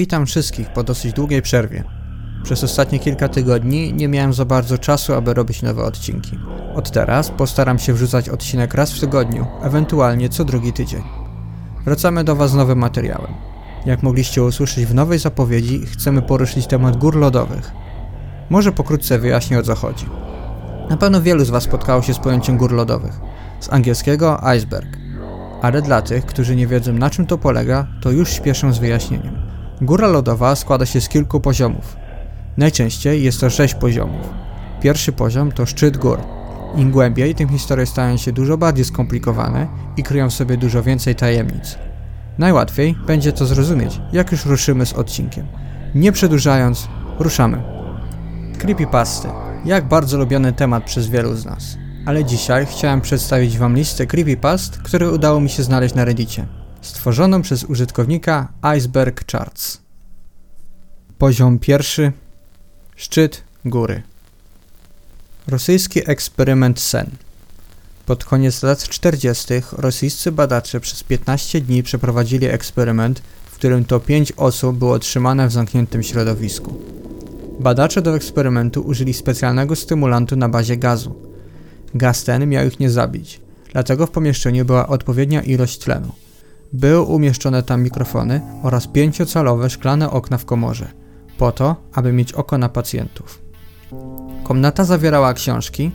Witam wszystkich po dosyć długiej przerwie. Przez ostatnie kilka tygodni nie miałem za bardzo czasu, aby robić nowe odcinki. Od teraz postaram się wrzucać odcinek raz w tygodniu, ewentualnie co drugi tydzień. Wracamy do Was z nowym materiałem. Jak mogliście usłyszeć w nowej zapowiedzi, chcemy poruszyć temat gór lodowych. Może pokrótce wyjaśnię o co chodzi. Na pewno wielu z Was spotkało się z pojęciem gór lodowych. Z angielskiego iceberg. Ale dla tych, którzy nie wiedzą na czym to polega, to już śpieszę z wyjaśnieniem. Góra lodowa składa się z kilku poziomów. Najczęściej jest to sześć poziomów. Pierwszy poziom to szczyt gór. Im głębiej, tym historie stają się dużo bardziej skomplikowane i kryją w sobie dużo więcej tajemnic. Najłatwiej będzie to zrozumieć, jak już ruszymy z odcinkiem. Nie przedłużając, ruszamy. Creepypasty. Jak bardzo lubiony temat przez wielu z nas. Ale dzisiaj chciałem przedstawić Wam listę creepypast, które udało mi się znaleźć na reddicie. Stworzoną przez użytkownika Iceberg Charts. Poziom pierwszy. Szczyt góry. Rosyjski eksperyment Sen. Pod koniec lat 40. rosyjscy badacze przez 15 dni przeprowadzili eksperyment, w którym to 5 osób było trzymane w zamkniętym środowisku. Badacze do eksperymentu użyli specjalnego stymulantu na bazie gazu. Gaz ten miał ich nie zabić, dlatego w pomieszczeniu była odpowiednia ilość tlenu. Były umieszczone tam mikrofony oraz pięciocalowe szklane okna w komorze, po to, aby mieć oko na pacjentów. Komnata zawierała książki,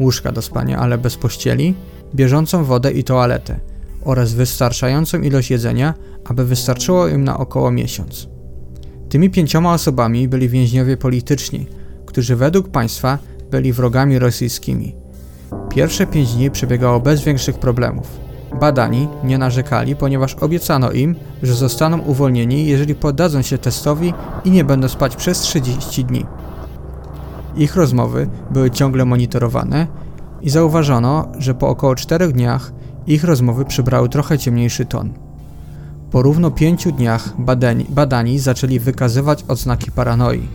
łóżka do spania, ale bez pościeli, bieżącą wodę i toaletę oraz wystarczającą ilość jedzenia, aby wystarczyło im na około miesiąc. Tymi pięcioma osobami byli więźniowie polityczni, którzy według państwa byli wrogami rosyjskimi. Pierwsze pięć dni przebiegało bez większych problemów. Badani nie narzekali, ponieważ obiecano im, że zostaną uwolnieni, jeżeli poddadzą się testowi i nie będą spać przez 30 dni. Ich rozmowy były ciągle monitorowane i zauważono, że po około 4 dniach ich rozmowy przybrały trochę ciemniejszy ton. Po równo 5 dniach badani, badani zaczęli wykazywać odznaki paranoi.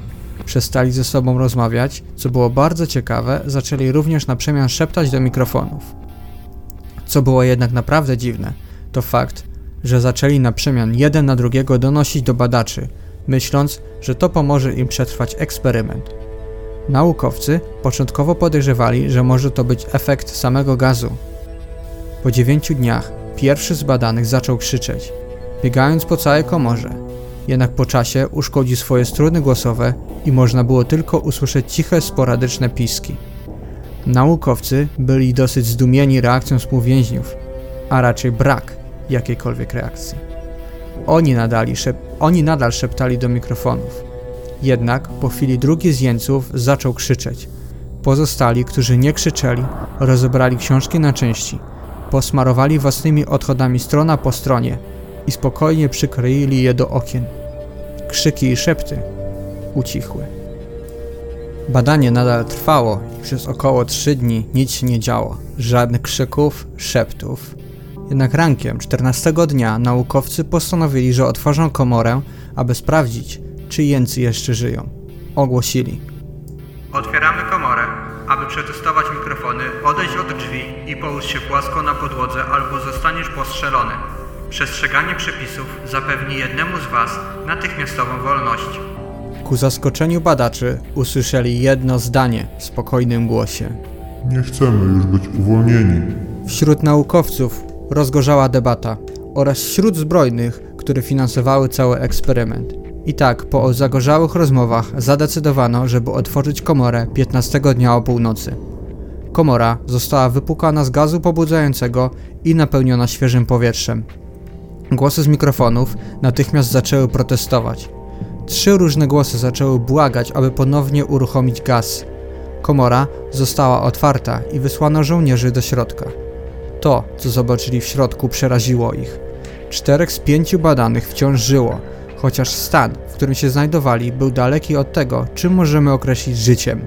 Przestali ze sobą rozmawiać, co było bardzo ciekawe, zaczęli również na przemian szeptać do mikrofonów. Co było jednak naprawdę dziwne, to fakt, że zaczęli na przemian jeden na drugiego donosić do badaczy, myśląc, że to pomoże im przetrwać eksperyment. Naukowcy początkowo podejrzewali, że może to być efekt samego gazu. Po dziewięciu dniach pierwszy z badanych zaczął krzyczeć, biegając po całej komorze. Jednak po czasie uszkodził swoje struny głosowe i można było tylko usłyszeć ciche, sporadyczne piski. Naukowcy byli dosyć zdumieni reakcją współwięźniów, a raczej brak jakiejkolwiek reakcji. Oni, nadali szep oni nadal szeptali do mikrofonów. Jednak po chwili drugi z jeńców zaczął krzyczeć. Pozostali, którzy nie krzyczeli, rozebrali książki na części, posmarowali własnymi odchodami strona po stronie i spokojnie przykryli je do okien. Krzyki i szepty ucichły. Badanie nadal trwało i przez około 3 dni nic się nie działo. Żadnych krzyków, szeptów. Jednak rankiem 14 dnia naukowcy postanowili, że otworzą komorę, aby sprawdzić, czy jęcy jeszcze żyją. Ogłosili. Otwieramy komorę. Aby przetestować mikrofony, odejdź od drzwi i połóż się płasko na podłodze albo zostaniesz postrzelony. Przestrzeganie przepisów zapewni jednemu z Was natychmiastową wolność. Ku zaskoczeniu badaczy usłyszeli jedno zdanie w spokojnym głosie. Nie chcemy już być uwolnieni. Wśród naukowców rozgorzała debata oraz wśród zbrojnych, które finansowały cały eksperyment. I tak, po zagorzałych rozmowach zadecydowano, żeby otworzyć komorę 15 dnia o północy. Komora została wypukana z gazu pobudzającego i napełniona świeżym powietrzem. Głosy z mikrofonów natychmiast zaczęły protestować. Trzy różne głosy zaczęły błagać, aby ponownie uruchomić gaz. Komora została otwarta i wysłano żołnierzy do środka. To, co zobaczyli w środku, przeraziło ich. Czterech z pięciu badanych wciąż żyło, chociaż stan, w którym się znajdowali, był daleki od tego, czym możemy określić życiem.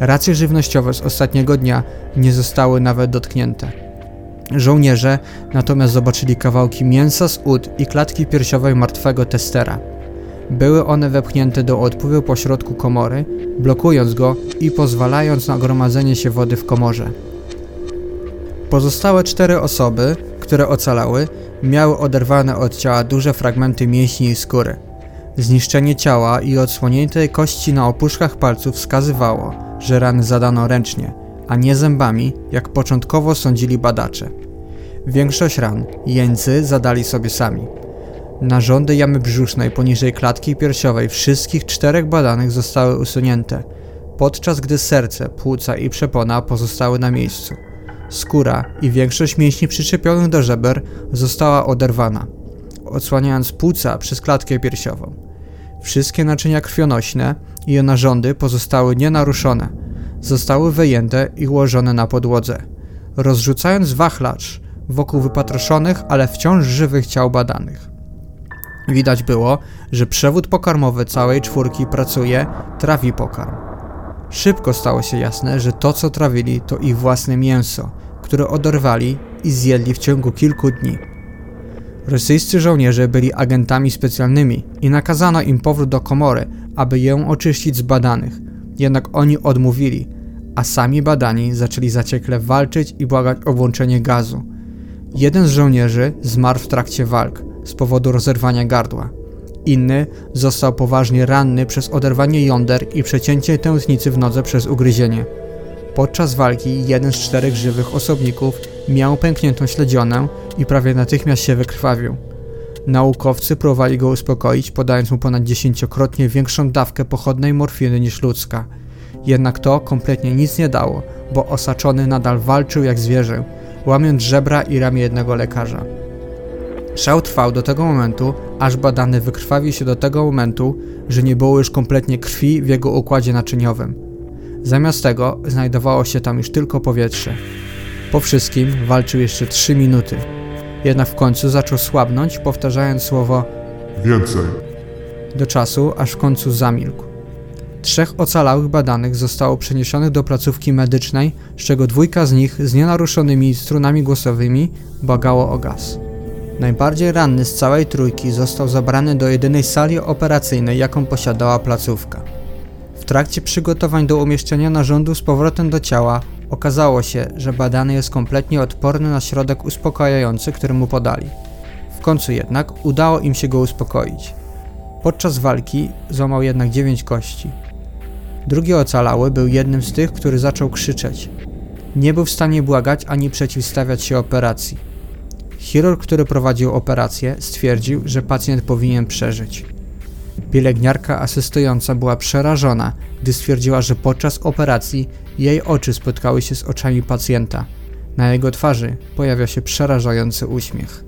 Racje żywnościowe z ostatniego dnia nie zostały nawet dotknięte. Żołnierze natomiast zobaczyli kawałki mięsa z ud i klatki piersiowej martwego testera. Były one wepchnięte do odpływu pośrodku komory, blokując go i pozwalając na gromadzenie się wody w komorze. Pozostałe cztery osoby, które ocalały, miały oderwane od ciała duże fragmenty mięśni i skóry. Zniszczenie ciała i odsłonięte kości na opuszkach palców wskazywało, że rany zadano ręcznie, a nie zębami, jak początkowo sądzili badacze. Większość ran jeńcy zadali sobie sami. Narządy jamy brzusznej poniżej klatki piersiowej wszystkich czterech badanych zostały usunięte, podczas gdy serce, płuca i przepona pozostały na miejscu. Skóra i większość mięśni przyczepionych do żeber została oderwana, odsłaniając płuca przez klatkę piersiową. Wszystkie naczynia krwionośne i narządy pozostały nienaruszone. Zostały wyjęte i ułożone na podłodze, rozrzucając wachlacz wokół wypatroszonych, ale wciąż żywych ciał badanych. Widać było, że przewód pokarmowy całej czwórki pracuje, trawi pokarm. Szybko stało się jasne, że to co trawili to ich własne mięso, które oderwali i zjedli w ciągu kilku dni. Rosyjscy żołnierze byli agentami specjalnymi i nakazano im powrót do komory, aby ją oczyścić z badanych. Jednak oni odmówili, a sami badani zaczęli zaciekle walczyć i błagać o włączenie gazu. Jeden z żołnierzy zmarł w trakcie walk z powodu rozerwania gardła. Inny został poważnie ranny przez oderwanie jąder i przecięcie tętnicy w nodze przez ugryzienie. Podczas walki jeden z czterech żywych osobników miał pękniętą śledzionę i prawie natychmiast się wykrwawił. Naukowcy próbowali go uspokoić, podając mu ponad dziesięciokrotnie większą dawkę pochodnej morfiny niż ludzka. Jednak to kompletnie nic nie dało, bo osaczony nadal walczył jak zwierzę, łamiąc żebra i ramię jednego lekarza. Szał trwał do tego momentu, aż badany wykrwawił się do tego momentu, że nie było już kompletnie krwi w jego układzie naczyniowym. Zamiast tego znajdowało się tam już tylko powietrze. Po wszystkim walczył jeszcze 3 minuty. Jednak w końcu zaczął słabnąć, powtarzając słowo Więcej. do czasu, aż w końcu zamilkł. Trzech ocalałych badanych zostało przeniesionych do placówki medycznej, z czego dwójka z nich z nienaruszonymi strunami głosowymi błagało o gaz. Najbardziej ranny z całej trójki został zabrany do jedynej sali operacyjnej, jaką posiadała placówka. W trakcie przygotowań do umieszczenia narządu z powrotem do ciała okazało się, że badany jest kompletnie odporny na środek uspokajający, który mu podali. W końcu jednak udało im się go uspokoić. Podczas walki złamał jednak dziewięć kości. Drugi ocalały był jednym z tych, który zaczął krzyczeć. Nie był w stanie błagać ani przeciwstawiać się operacji. Chirurg, który prowadził operację, stwierdził, że pacjent powinien przeżyć. Pielęgniarka asystująca była przerażona, gdy stwierdziła, że podczas operacji jej oczy spotkały się z oczami pacjenta. Na jego twarzy pojawiał się przerażający uśmiech.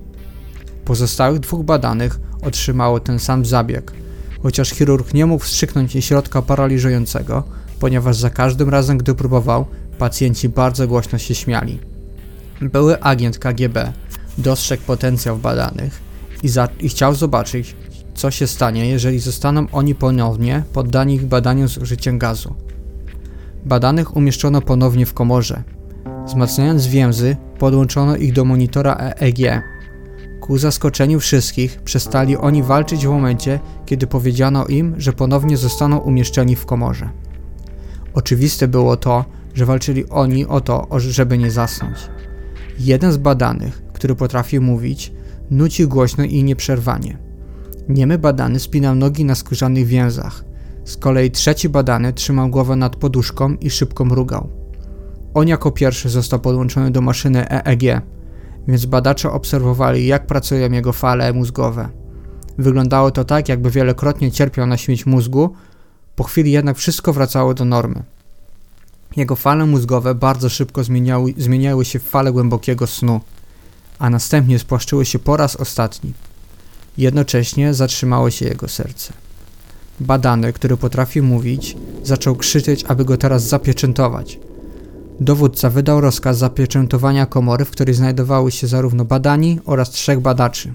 Pozostałych dwóch badanych otrzymało ten sam zabieg, chociaż chirurg nie mógł wstrzyknąć środka paraliżującego, ponieważ za każdym razem, gdy próbował, pacjenci bardzo głośno się śmiali. Były agent KGB dostrzegł potencjał badanych i, za- i chciał zobaczyć, co się stanie, jeżeli zostaną oni ponownie poddani ich badaniom z użyciem gazu. Badanych umieszczono ponownie w komorze. Wzmacniając więzy, podłączono ich do monitora EEG. Ku zaskoczeniu wszystkich, przestali oni walczyć w momencie, kiedy powiedziano im, że ponownie zostaną umieszczeni w komorze. Oczywiste było to, że walczyli oni o to, żeby nie zasnąć. Jeden z badanych, który potrafił mówić, nucił głośno i nieprzerwanie. Niemy badany spinał nogi na skórzanych więzach. Z kolei trzeci badany trzymał głowę nad poduszką i szybko mrugał. On jako pierwszy został podłączony do maszyny EEG, więc badacze obserwowali, jak pracują jego fale mózgowe. Wyglądało to tak, jakby wielokrotnie cierpiał na śmierć mózgu, po chwili jednak wszystko wracało do normy. Jego fale mózgowe bardzo szybko zmieniały, zmieniały się w fale głębokiego snu, a następnie spłaszczyły się po raz ostatni. Jednocześnie zatrzymało się jego serce. Badany, który potrafi mówić, zaczął krzyczeć, aby go teraz zapieczętować. Dowódca wydał rozkaz zapieczętowania komory, w której znajdowały się zarówno badani oraz trzech badaczy.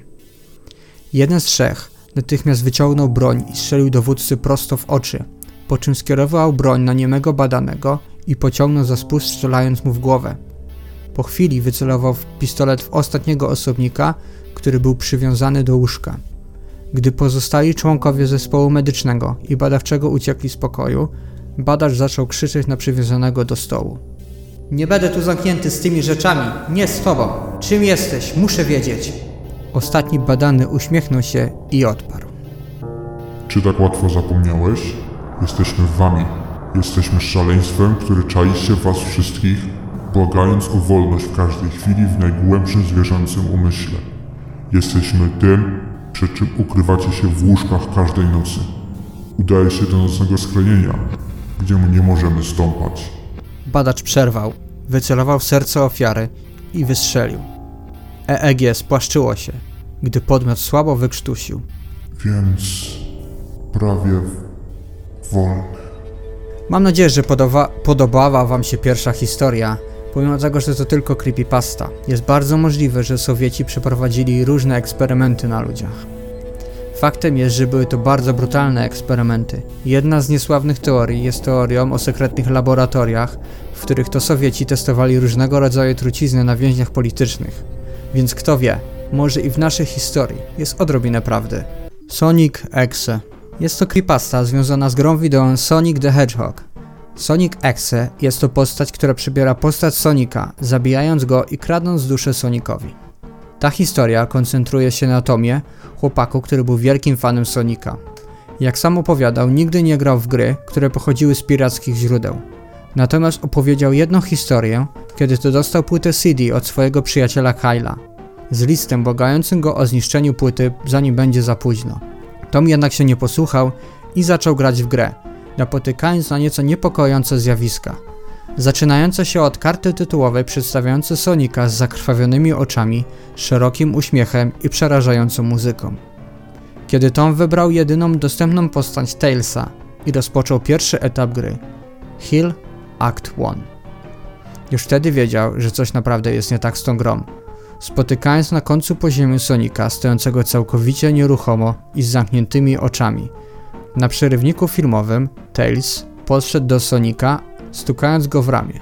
Jeden z trzech natychmiast wyciągnął broń i strzelił dowódcy prosto w oczy, po czym skierował broń na niemego badanego i pociągnął za spust, strzelając mu w głowę. Po chwili wycelował pistolet w ostatniego osobnika, który był przywiązany do łóżka. Gdy pozostali członkowie zespołu medycznego i badawczego uciekli z pokoju, badacz zaczął krzyczeć na przywiązanego do stołu. Nie będę tu zamknięty z tymi rzeczami, nie z tobą. Czym jesteś? Muszę wiedzieć. Ostatni badany uśmiechnął się i odparł. Czy tak łatwo zapomniałeś? Jesteśmy wami. Jesteśmy szaleństwem, które czai się w was wszystkich, błagając o wolność w każdej chwili w najgłębszym zwierzęcym umyśle. Jesteśmy tym, przed czym ukrywacie się w łóżkach każdej nocy. Udaje się do nocnego schronienia, gdzie my nie możemy stąpać. Badacz przerwał, wycelował serce ofiary i wystrzelił. EEG spłaszczyło się, gdy podmiot słabo wykrztusił. Więc prawie wolny. Mam nadzieję, że podoba, podobała Wam się pierwsza historia. Pomimo tego, że to tylko creepypasta, jest bardzo możliwe, że Sowieci przeprowadzili różne eksperymenty na ludziach. Faktem jest, że były to bardzo brutalne eksperymenty. Jedna z niesławnych teorii jest teorią o sekretnych laboratoriach, w których to Sowieci testowali różnego rodzaju trucizny na więźniach politycznych. Więc kto wie, może i w naszej historii jest odrobinę prawdy. Sonic Exe Jest to creepypasta związana z grą wideo Sonic the Hedgehog. Sonic Exe jest to postać, która przybiera postać Sonika, zabijając go i kradnąc duszę Sonicowi. Ta historia koncentruje się na Tomie, chłopaku, który był wielkim fanem Sonika. Jak sam opowiadał, nigdy nie grał w gry, które pochodziły z pirackich źródeł. Natomiast opowiedział jedną historię, kiedy to dostał płytę CD od swojego przyjaciela Kyla, z listem błagającym go o zniszczeniu płyty, zanim będzie za późno. Tom jednak się nie posłuchał i zaczął grać w grę, napotykając na nieco niepokojące zjawiska. Zaczynające się od karty tytułowej przedstawiającej Sonika z zakrwawionymi oczami, szerokim uśmiechem i przerażającą muzyką. Kiedy Tom wybrał jedyną dostępną postać Tailsa i rozpoczął pierwszy etap gry, Hill Act 1. Już wtedy wiedział, że coś naprawdę jest nie tak z tą grą. Spotykając na końcu poziomu Sonika, stojącego całkowicie nieruchomo i z zamkniętymi oczami. Na przerywniku filmowym Tails podszedł do Sonika, stukając go w ramię.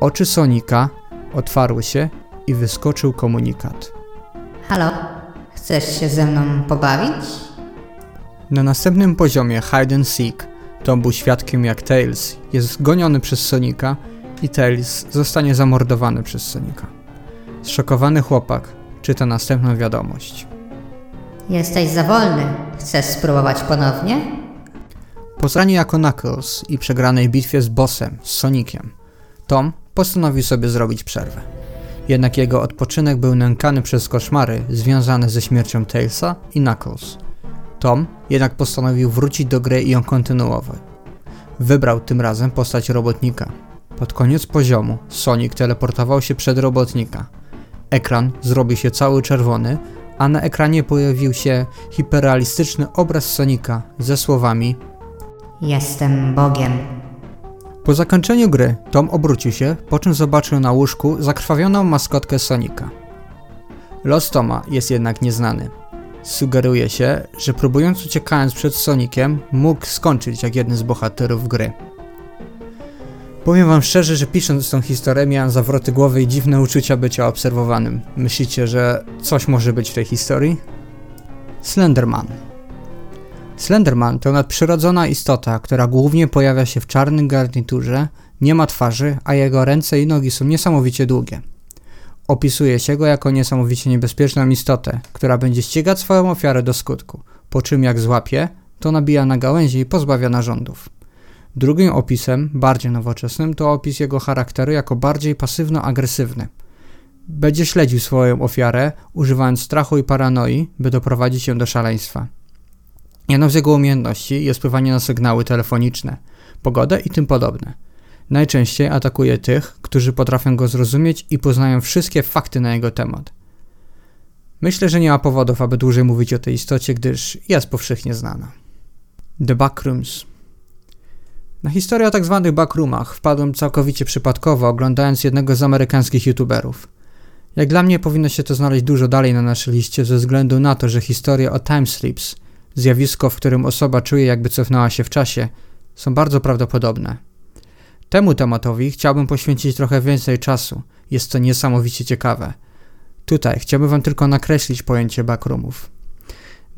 Oczy Sonika otwarły się i wyskoczył komunikat. Halo, chcesz się ze mną pobawić? Na następnym poziomie Hide and Seek Tom był świadkiem jak Tails jest goniony przez Sonika i Tails zostanie zamordowany przez Sonika. Zszokowany chłopak czyta następną wiadomość. Jesteś za wolny. Chcesz spróbować ponownie? Po zraniu jako Knuckles i przegranej bitwie z bossem, z Sonikiem, Tom postanowił sobie zrobić przerwę. Jednak jego odpoczynek był nękany przez koszmary związane ze śmiercią Tailsa i Knuckles. Tom jednak postanowił wrócić do gry i ją kontynuować. Wybrał tym razem postać robotnika. Pod koniec poziomu Sonic teleportował się przed robotnika. Ekran zrobił się cały czerwony, a na ekranie pojawił się hiperrealistyczny obraz Sonika ze słowami Jestem Bogiem. Po zakończeniu gry Tom obrócił się, po czym zobaczył na łóżku zakrwawioną maskotkę Sonika. Los Toma jest jednak nieznany. Sugeruje się, że próbując uciekając przed Sonikiem, mógł skończyć jak jeden z bohaterów gry. Powiem wam szczerze, że pisząc tą historię miałem zawroty głowy i dziwne uczucia bycia obserwowanym. Myślicie, że coś może być w tej historii? Slenderman Slenderman to nadprzyrodzona istota, która głównie pojawia się w czarnym garniturze, nie ma twarzy, a jego ręce i nogi są niesamowicie długie. Opisuje się go jako niesamowicie niebezpieczną istotę, która będzie ścigać swoją ofiarę do skutku, po czym jak złapie, to nabija na gałęzi i pozbawia narządów. Drugim opisem, bardziej nowoczesnym, to opis jego charakteru jako bardziej pasywno-agresywny. Będzie śledził swoją ofiarę, używając strachu i paranoi, by doprowadzić ją do szaleństwa. Jedną z jego umiejętności jest wpływanie na sygnały telefoniczne, pogodę i tym podobne. Najczęściej atakuje tych, którzy potrafią go zrozumieć i poznają wszystkie fakty na jego temat. Myślę, że nie ma powodów, aby dłużej mówić o tej istocie, gdyż jest powszechnie znana. The Backrooms Na historię o tak zwanych backroomach wpadłem całkowicie przypadkowo, oglądając jednego z amerykańskich youtuberów. Jak dla mnie powinno się to znaleźć dużo dalej na naszej liście ze względu na to, że historie o time slips, zjawisko, w którym osoba czuje jakby cofnęła się w czasie, są bardzo prawdopodobne. Temu tematowi chciałbym poświęcić trochę więcej czasu. Jest to niesamowicie ciekawe. Tutaj chciałbym Wam tylko nakreślić pojęcie backroomów.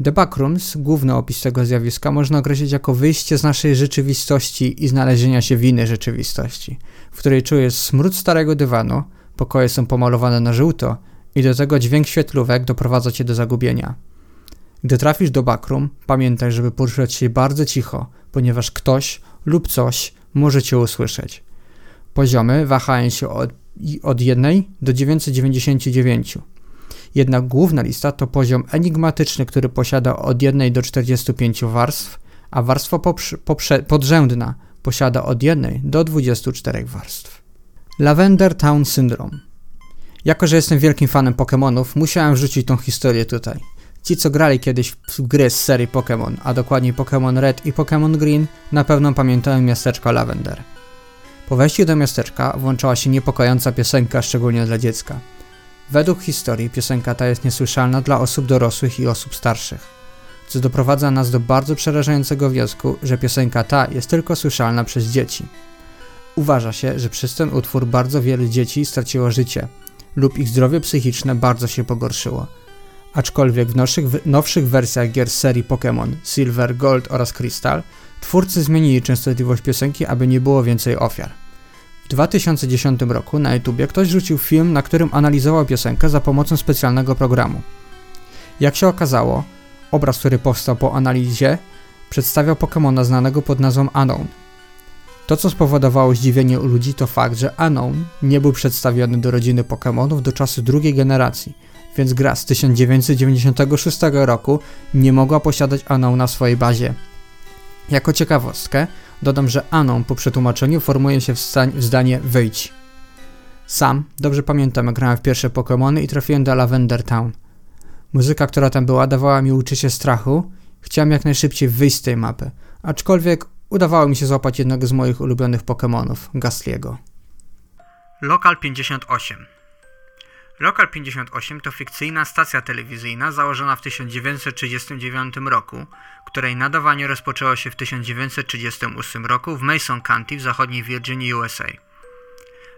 The Backrooms, główny opis tego zjawiska, można określić jako wyjście z naszej rzeczywistości i znalezienia się w innej rzeczywistości, w której czujesz smród starego dywanu, pokoje są pomalowane na żółto i do tego dźwięk świetlówek doprowadza cię do zagubienia. Gdy trafisz do backroom, pamiętaj, żeby poruszać się bardzo cicho, ponieważ ktoś lub coś może cię usłyszeć. Poziomy wahają się od, od 1 do 999. Jednak główna lista to poziom enigmatyczny, który posiada od 1 do 45 warstw, a warstwa podrzędna posiada od 1 do 24 warstw. Lavender Town Syndrome. Jako, że jestem wielkim fanem Pokémonów, musiałem wrzucić tą historię tutaj. Ci, co grali kiedyś w gry z serii Pokémon, a dokładniej Pokémon Red i Pokémon Green, na pewno pamiętają miasteczko Lavender. Po wejściu do miasteczka włączała się niepokojąca piosenka, szczególnie dla dziecka. Według historii piosenka ta jest niesłyszalna dla osób dorosłych i osób starszych, co doprowadza nas do bardzo przerażającego wniosku, że piosenka ta jest tylko słyszalna przez dzieci. Uważa się, że przez ten utwór bardzo wiele dzieci straciło życie lub ich zdrowie psychiczne bardzo się pogorszyło. Aczkolwiek w nowszych, nowszych wersjach gier serii Pokémon Silver, Gold oraz Crystal twórcy zmienili częstotliwość piosenki, aby nie było więcej ofiar. W 2010 roku na YouTubie ktoś rzucił film, na którym analizował piosenkę za pomocą specjalnego programu. Jak się okazało, obraz, który powstał po analizie, przedstawiał Pokémona znanego pod nazwą Unknown. To, co spowodowało zdziwienie u ludzi, to fakt, że Unknown nie był przedstawiony do rodziny Pokémonów do czasu drugiej generacji, więc gra z 1996 roku nie mogła posiadać Unknown na swojej bazie. Jako ciekawostkę, dodam, że Anon po przetłumaczeniu formuje się w, w zdanie wyjdź. Sam dobrze pamiętam, jak grałem w pierwsze Pokémony i trafiłem do Lavender Town. Muzyka, która tam była, dawała mi uczucie strachu. Chciałem jak najszybciej wyjść z tej mapy, aczkolwiek udawało mi się złapać jednego z moich ulubionych Pokémonów, Gastliego. Lokal 58 Lokal 58 to fikcyjna stacja telewizyjna założona w 1939 roku, której nadawanie rozpoczęło się w 1938 roku w Mason County w zachodniej Virginii, USA.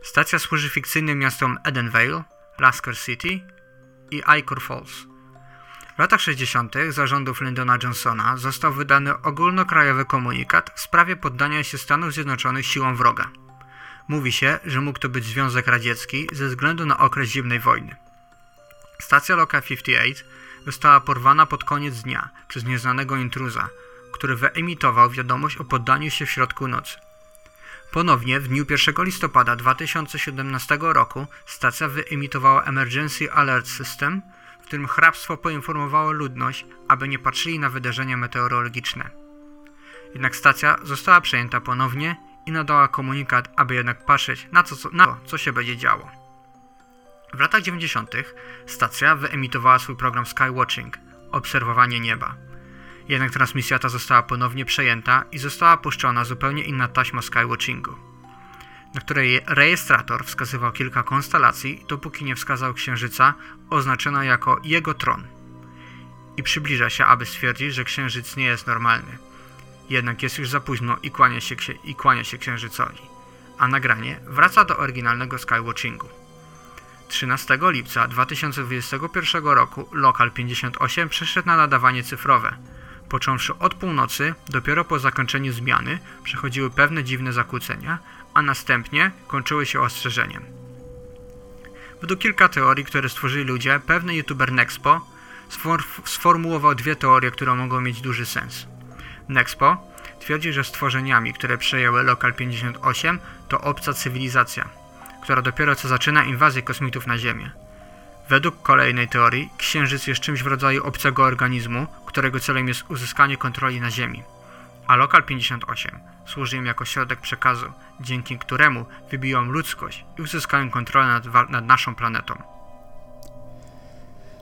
Stacja służy fikcyjnym miastom Edenvale, Lasker City i Icor Falls. W latach 60. zarządów Lyndona Johnsona został wydany ogólnokrajowy komunikat w sprawie poddania się Stanów Zjednoczonych siłom wroga. Mówi się, że mógł to być Związek Radziecki ze względu na okres zimnej wojny. Stacja Loka 58 została porwana pod koniec dnia przez nieznanego intruza, który wyemitował wiadomość o poddaniu się w środku nocy. Ponownie w dniu 1 listopada 2017 roku stacja wyemitowała Emergency Alert System, w którym hrabstwo poinformowało ludność, aby nie patrzyli na wydarzenia meteorologiczne. Jednak stacja została przejęta ponownie i nadała komunikat, aby jednak patrzeć na, co, na to, co się będzie działo. W latach 90. stacja wyemitowała swój program Skywatching obserwowanie nieba. Jednak transmisja ta została ponownie przejęta i została puszczona zupełnie inna taśma Skywatchingu, na której rejestrator wskazywał kilka konstelacji, dopóki nie wskazał księżyca, oznaczona jako jego tron. I przybliża się, aby stwierdzić, że księżyc nie jest normalny. Jednak jest już za późno i kłania się, i kłania się księżycowi. A nagranie wraca do oryginalnego Skywatchingu. 13 lipca 2021 roku Lokal 58 przeszedł na nadawanie cyfrowe. Począwszy od północy, dopiero po zakończeniu zmiany przechodziły pewne dziwne zakłócenia, a następnie kończyły się ostrzeżeniem. Według kilka teorii, które stworzyli ludzie, pewny youtuber Nexpo sformułował dwie teorie, które mogą mieć duży sens. Nexpo twierdzi, że stworzeniami, które przejęły Lokal 58 to obca cywilizacja, która dopiero co zaczyna inwazję kosmitów na Ziemię. Według kolejnej teorii, Księżyc jest czymś w rodzaju obcego organizmu, którego celem jest uzyskanie kontroli na Ziemi. A Lokal 58 służy im jako środek przekazu, dzięki któremu wybiją ludzkość i uzyskają kontrolę nad, nad naszą planetą.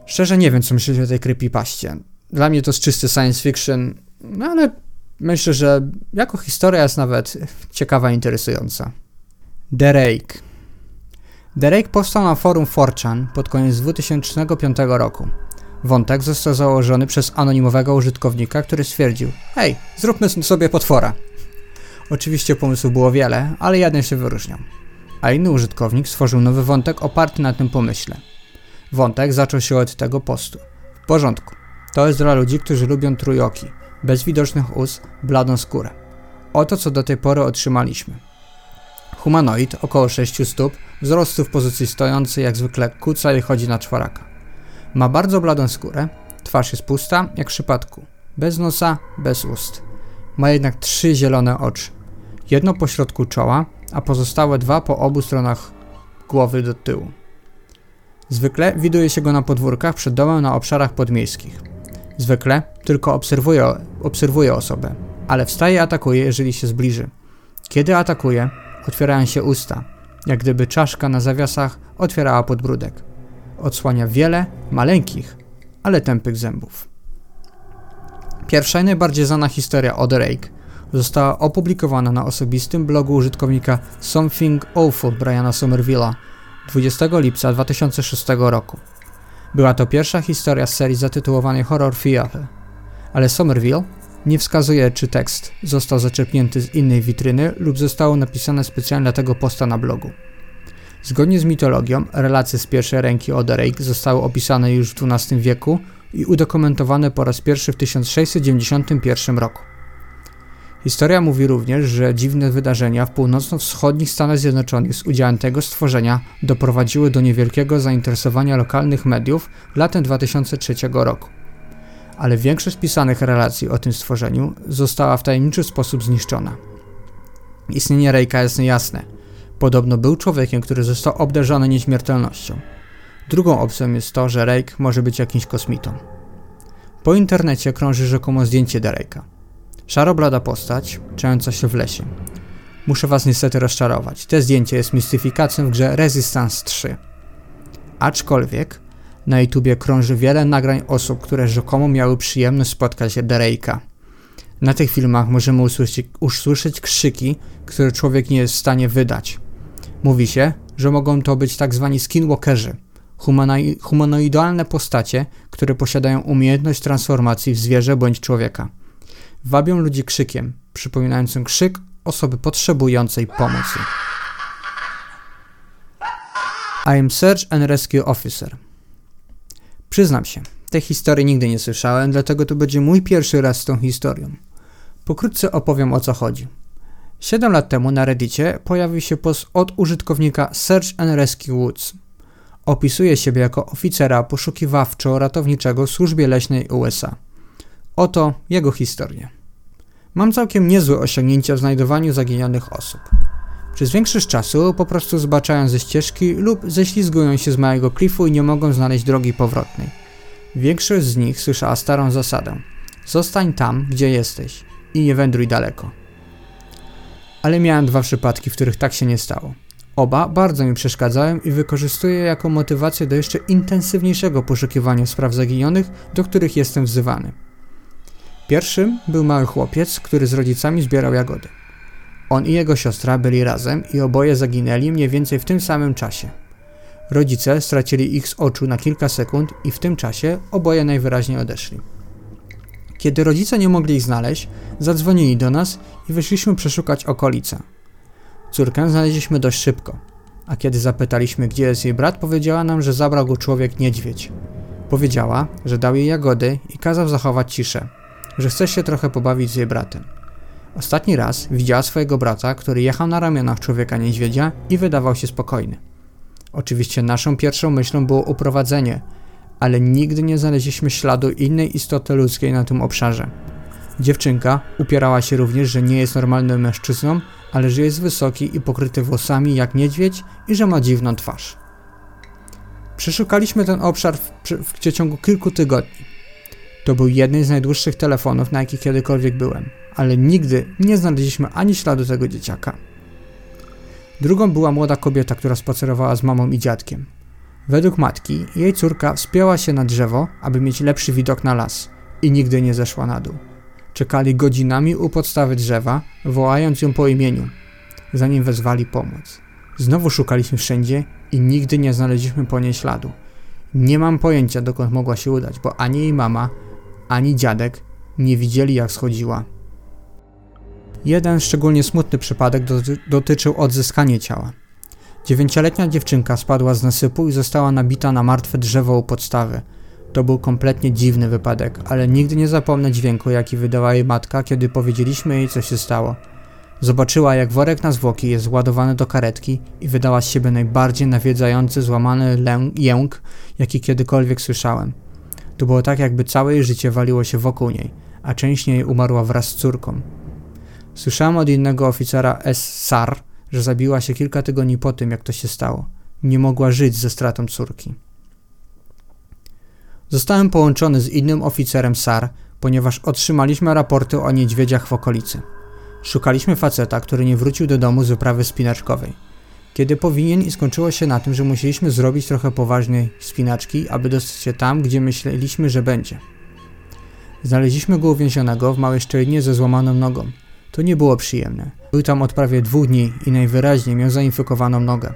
Szczerze nie wiem, co myślicie o tej creepypaście. Dla mnie to jest czysty science fiction, no ale myślę, że jako historia jest nawet ciekawa, interesująca. The Rake. The Rake powstał na forum 4chan pod koniec 2005 roku. Wątek został założony przez anonimowego użytkownika, który stwierdził: Hej, zróbmy sobie potwora. Oczywiście pomysłów było wiele, ale jeden się wyróżniał. A inny użytkownik stworzył nowy wątek oparty na tym pomyśle. Wątek zaczął się od tego postu. W porządku. To jest dla ludzi, którzy lubią trójoki, bez widocznych ust, bladą skórę. Oto co do tej pory otrzymaliśmy. Humanoid, około 6 stóp, wzrostu w pozycji stojącej, jak zwykle kuca i chodzi na czworaka. Ma bardzo bladą skórę, Twarz jest pusta, jak w przypadku. Bez nosa, bez ust. Ma jednak trzy zielone oczy. Jedno po środku czoła, a pozostałe dwa po obu stronach głowy do tyłu. Zwykle widuje się go na podwórkach przed domem na obszarach podmiejskich. Zwykle tylko obserwuje, obserwuje osobę, ale wstaje i atakuje, jeżeli się zbliży. Kiedy atakuje, otwierają się usta, jak gdyby czaszka na zawiasach otwierała podbródek. Odsłania wiele maleńkich, ale tępych zębów. Pierwsza i najbardziej znana historia o The Rake została opublikowana na osobistym blogu użytkownika Something Awful Briana Somerville'a 20 lipca 2006 roku. Była to pierwsza historia z serii zatytułowanej Horror Theater, ale Somerville nie wskazuje, czy tekst został zaczerpnięty z innej witryny lub zostało napisane specjalnie dla tego posta na blogu. Zgodnie z mitologią, relacje z pierwszej ręki o Rake zostały opisane już w XII wieku i udokumentowane po raz pierwszy w 1691 roku. Historia mówi również, że dziwne wydarzenia w północno-wschodnich Stanach Zjednoczonych z udziałem tego stworzenia doprowadziły do niewielkiego zainteresowania lokalnych mediów latem 2003 roku. Ale większość pisanych relacji o tym stworzeniu została w tajemniczy sposób zniszczona. Istnienie Rejka jest niejasne. Podobno był człowiekiem, który został obdarzony nieśmiertelnością. Drugą opcją jest to, że Rake może być jakimś kosmitą. Po internecie krąży rzekomo zdjęcie Dereka. Szaroblada postać, czująca się w lesie. Muszę was niestety rozczarować. Te zdjęcie jest mistyfikacją w grze Resistance 3. Aczkolwiek na YouTubie krąży wiele nagrań osób, które rzekomo miały przyjemność spotkać Derejka. Na tych filmach możemy usłyszeć, usłyszeć krzyki, które człowiek nie jest w stanie wydać. Mówi się, że mogą to być tak zwani skinwalkerzy, humanoidalne postacie, które posiadają umiejętność transformacji w zwierzę bądź człowieka. Wabią ludzi krzykiem, przypominającym krzyk osoby potrzebującej pomocy. I am Search and Rescue Officer. Przyznam się, tej historii nigdy nie słyszałem, dlatego to będzie mój pierwszy raz z tą historią. Pokrótce opowiem o co chodzi. 7 lat temu na Reddicie pojawił się post od użytkownika Search and Rescue Woods. Opisuje siebie jako oficera poszukiwawczo-ratowniczego w służbie leśnej USA. Oto jego historia. Mam całkiem niezłe osiągnięcia w znajdowaniu zaginionych osób. Przez większość czasu po prostu zbaczają ze ścieżki lub ześlizgują się z małego klifu i nie mogą znaleźć drogi powrotnej. Większość z nich słyszała starą zasadę: zostań tam, gdzie jesteś i nie wędruj daleko. Ale miałem dwa przypadki, w których tak się nie stało. Oba bardzo mi przeszkadzają i wykorzystuję jako motywację do jeszcze intensywniejszego poszukiwania spraw zaginionych, do których jestem wzywany. Pierwszym był mały chłopiec, który z rodzicami zbierał jagody. On i jego siostra byli razem i oboje zaginęli mniej więcej w tym samym czasie. Rodzice stracili ich z oczu na kilka sekund i w tym czasie oboje najwyraźniej odeszli. Kiedy rodzice nie mogli ich znaleźć, zadzwonili do nas i wyszliśmy przeszukać okolice. Córkę znaleźliśmy dość szybko, a kiedy zapytaliśmy, gdzie jest jej brat, powiedziała nam, że zabrał go człowiek niedźwiedź. Powiedziała, że dał jej jagody i kazał zachować ciszę, że chce się trochę pobawić z jej bratem. Ostatni raz widziała swojego brata, który jechał na ramionach człowieka niedźwiedzia i wydawał się spokojny. Oczywiście naszą pierwszą myślą było uprowadzenie, ale nigdy nie znaleźliśmy śladu innej istoty ludzkiej na tym obszarze. Dziewczynka upierała się również, że nie jest normalnym mężczyzną, ale że jest wysoki i pokryty włosami jak niedźwiedź i że ma dziwną twarz. Przeszukaliśmy ten obszar w, w przeciągu kilku tygodni. To był jeden z najdłuższych telefonów, na jakich kiedykolwiek byłem, ale nigdy nie znaleźliśmy ani śladu tego dzieciaka. Drugą była młoda kobieta, która spacerowała z mamą i dziadkiem. Według matki, jej córka wspięła się na drzewo, aby mieć lepszy widok na las i nigdy nie zeszła na dół. Czekali godzinami u podstawy drzewa, wołając ją po imieniu, zanim wezwali pomoc. Znowu szukaliśmy wszędzie i nigdy nie znaleźliśmy po niej śladu. Nie mam pojęcia, dokąd mogła się udać, bo ani jej mama, ani dziadek nie widzieli, jak schodziła. Jeden szczególnie smutny przypadek doty dotyczył odzyskania ciała. Dziewięcioletnia dziewczynka spadła z nasypu i została nabita na martwe drzewo u podstawy. To był kompletnie dziwny wypadek, ale nigdy nie zapomnę dźwięku, jaki wydała jej matka, kiedy powiedzieliśmy jej, co się stało. Zobaczyła, jak worek na zwłoki jest ładowany do karetki i wydała z siebie najbardziej nawiedzający, złamany jęk, jaki kiedykolwiek słyszałem. To było tak, jakby całe jej życie waliło się wokół niej, a część niej umarła wraz z córką. Słyszałem od innego oficera S. Sar, że zabiła się kilka tygodni po tym, jak to się stało. Nie mogła żyć ze stratą córki. Zostałem połączony z innym oficerem SAR, ponieważ otrzymaliśmy raporty o niedźwiedziach w okolicy. Szukaliśmy faceta, który nie wrócił do domu z wyprawy spinaczkowej. Kiedy powinien i skończyło się na tym, że musieliśmy zrobić trochę poważnej spinaczki, aby dostać się tam, gdzie myśleliśmy, że będzie. Znaleźliśmy go uwięzionego w małej szczelinie ze złamaną nogą. To nie było przyjemne. Był tam od prawie dwóch dni i najwyraźniej miał zainfekowaną nogę.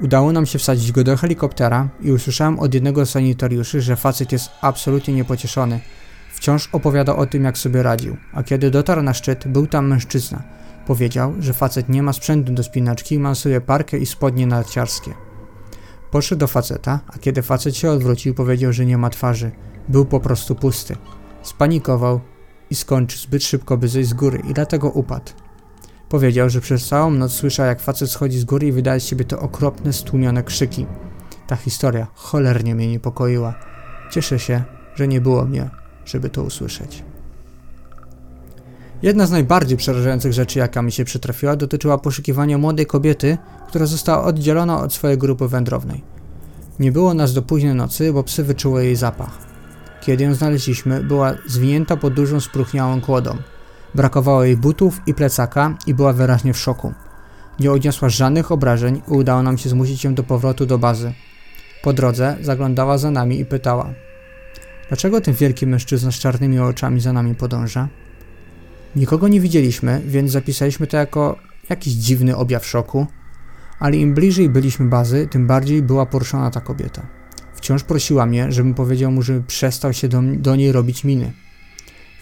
Udało nam się wsadzić go do helikoptera i usłyszałem od jednego z sanitariuszy, że facet jest absolutnie niepocieszony. Wciąż opowiada o tym, jak sobie radził, a kiedy dotarł na szczyt, był tam mężczyzna. Powiedział, że facet nie ma sprzętu do spinaczki i mansuje parkę i spodnie narciarskie. Poszedł do faceta, a kiedy facet się odwrócił, powiedział, że nie ma twarzy. Był po prostu pusty. Spanikował i skończył zbyt szybko, by zejść z góry i dlatego upadł. Powiedział, że przez całą noc słyszał, jak facet schodzi z góry i wydaje z siebie to okropne, stłumione krzyki. Ta historia cholernie mnie niepokoiła. Cieszę się, że nie było mnie, żeby to usłyszeć. Jedna z najbardziej przerażających rzeczy, jaka mi się przytrafiła, dotyczyła poszukiwania młodej kobiety, która została oddzielona od swojej grupy wędrownej. Nie było nas do późnej nocy, bo psy wyczuły jej zapach. Kiedy ją znaleźliśmy, była zwinięta pod dużą spróchniałą kłodą. Brakowało jej butów i plecaka i była wyraźnie w szoku. Nie odniosła żadnych obrażeń i udało nam się zmusić ją do powrotu do bazy. Po drodze zaglądała za nami i pytała: Dlaczego ten wielki mężczyzna z czarnymi oczami za nami podąża? Nikogo nie widzieliśmy, więc zapisaliśmy to jako jakiś dziwny objaw szoku, ale im bliżej byliśmy bazy, tym bardziej była poruszona ta kobieta. Wciąż prosiła mnie, żebym powiedział mu, żeby przestał się do, do niej robić miny.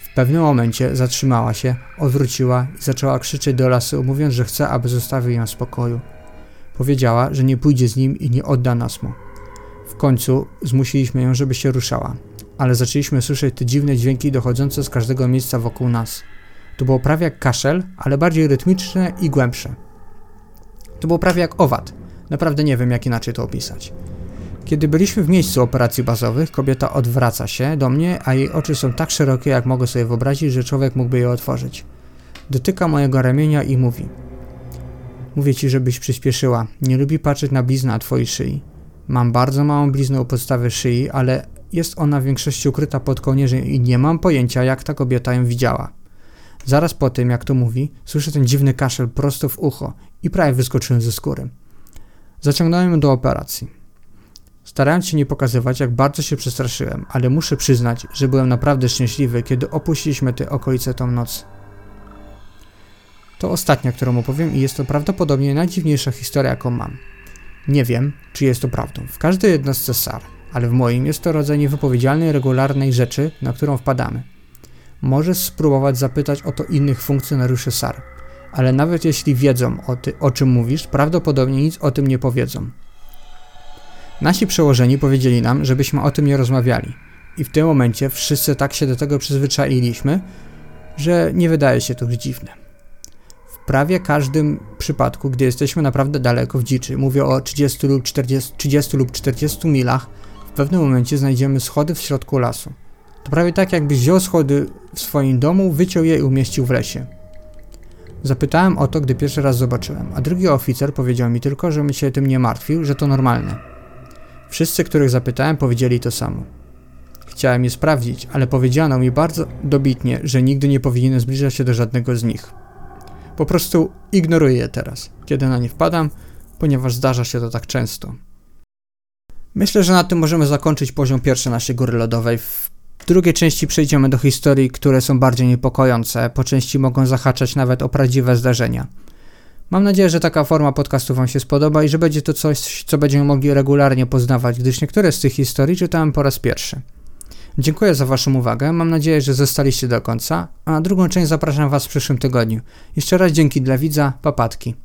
W pewnym momencie zatrzymała się, odwróciła i zaczęła krzyczeć do lasu, mówiąc, że chce, aby zostawił ją w spokoju. Powiedziała, że nie pójdzie z nim i nie odda nas mu. W końcu zmusiliśmy ją, żeby się ruszała, ale zaczęliśmy słyszeć te dziwne dźwięki dochodzące z każdego miejsca wokół nas. To było prawie jak kaszel, ale bardziej rytmiczne i głębsze. To było prawie jak owad. Naprawdę nie wiem, jak inaczej to opisać. Kiedy byliśmy w miejscu operacji bazowych, kobieta odwraca się do mnie, a jej oczy są tak szerokie, jak mogę sobie wyobrazić, że człowiek mógłby je otworzyć. Dotyka mojego ramienia i mówi: Mówię ci, żebyś przyspieszyła. Nie lubi patrzeć na bliznę na twojej szyi. Mam bardzo małą bliznę u podstawy szyi, ale jest ona w większości ukryta pod kołnierzem i nie mam pojęcia, jak ta kobieta ją widziała. Zaraz po tym, jak to mówi, słyszę ten dziwny kaszel prosto w ucho i prawie wyskoczyłem ze skóry. Zaciągnąłem ją do operacji. Starając się nie pokazywać, jak bardzo się przestraszyłem, ale muszę przyznać, że byłem naprawdę szczęśliwy, kiedy opuściliśmy te okolice tą noc. To ostatnia, którą opowiem i jest to prawdopodobnie najdziwniejsza historia, jaką mam. Nie wiem, czy jest to prawdą. W każdej jednostce SAR, ale w moim jest to rodzaj niewypowiedzialnej, regularnej rzeczy, na którą wpadamy. Możesz spróbować zapytać o to innych funkcjonariuszy SAR, ale nawet jeśli wiedzą o, ty, o czym mówisz, prawdopodobnie nic o tym nie powiedzą. Nasi przełożeni powiedzieli nam, żebyśmy o tym nie rozmawiali. I w tym momencie wszyscy tak się do tego przyzwyczailiśmy, że nie wydaje się to dziwne. W prawie każdym przypadku, gdy jesteśmy naprawdę daleko w dziczy, mówię o 30 lub 40, 30 lub 40 milach, w pewnym momencie znajdziemy schody w środku lasu. Prawie tak, jakbyś wziął schody w swoim domu, wyciął je i umieścił w lesie. Zapytałem o to, gdy pierwszy raz zobaczyłem, a drugi oficer powiedział mi tylko, żebym się tym nie martwił, że to normalne. Wszyscy, których zapytałem, powiedzieli to samo. Chciałem je sprawdzić, ale powiedziano mi bardzo dobitnie, że nigdy nie powinienem zbliżać się do żadnego z nich. Po prostu ignoruję je teraz, kiedy na nie wpadam, ponieważ zdarza się to tak często. Myślę, że na tym możemy zakończyć poziom pierwszy naszej góry lodowej. W drugiej części przejdziemy do historii, które są bardziej niepokojące, po części mogą zahaczać nawet o prawdziwe zdarzenia. Mam nadzieję, że taka forma podcastu Wam się spodoba i że będzie to coś, co będziemy mogli regularnie poznawać, gdyż niektóre z tych historii czytałem po raz pierwszy. Dziękuję za Waszą uwagę, mam nadzieję, że zostaliście do końca, a drugą część zapraszam Was w przyszłym tygodniu. Jeszcze raz dzięki dla widza, papatki.